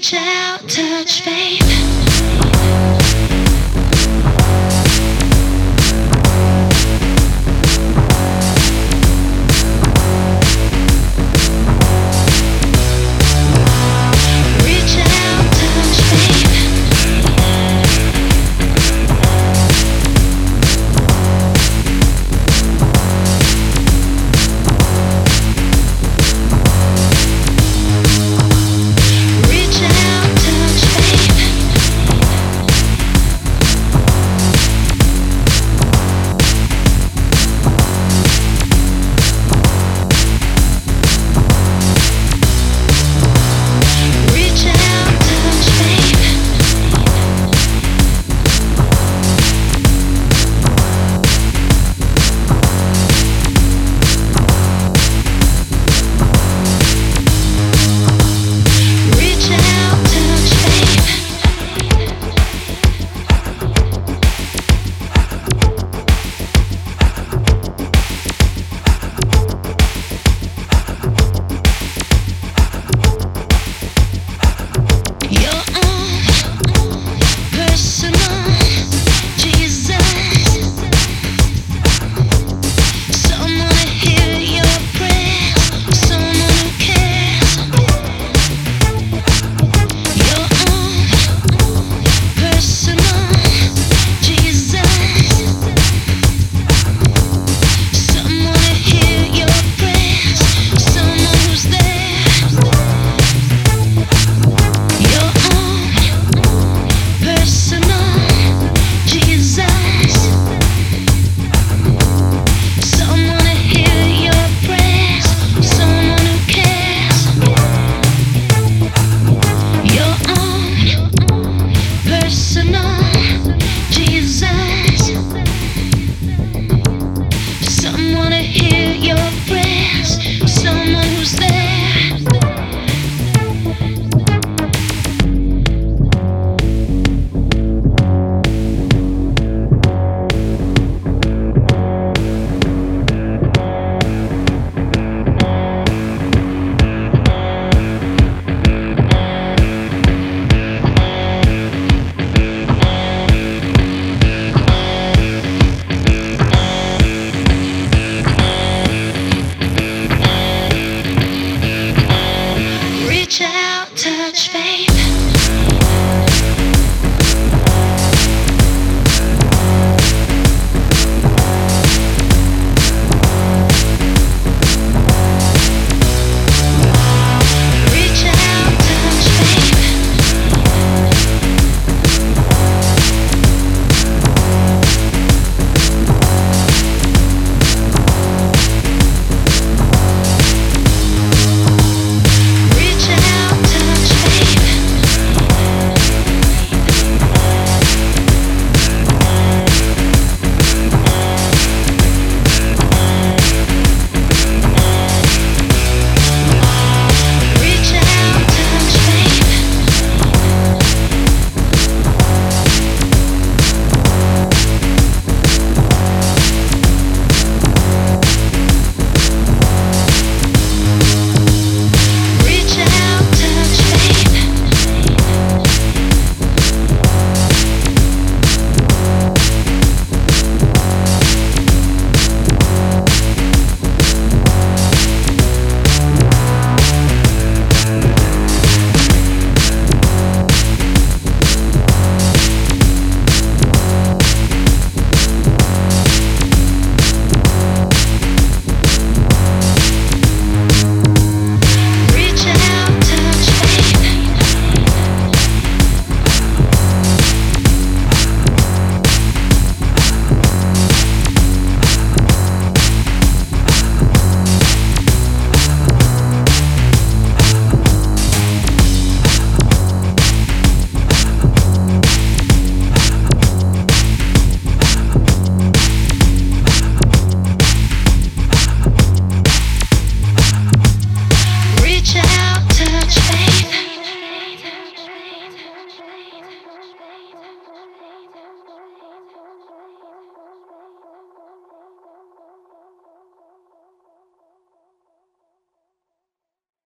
Reach out, touch faith.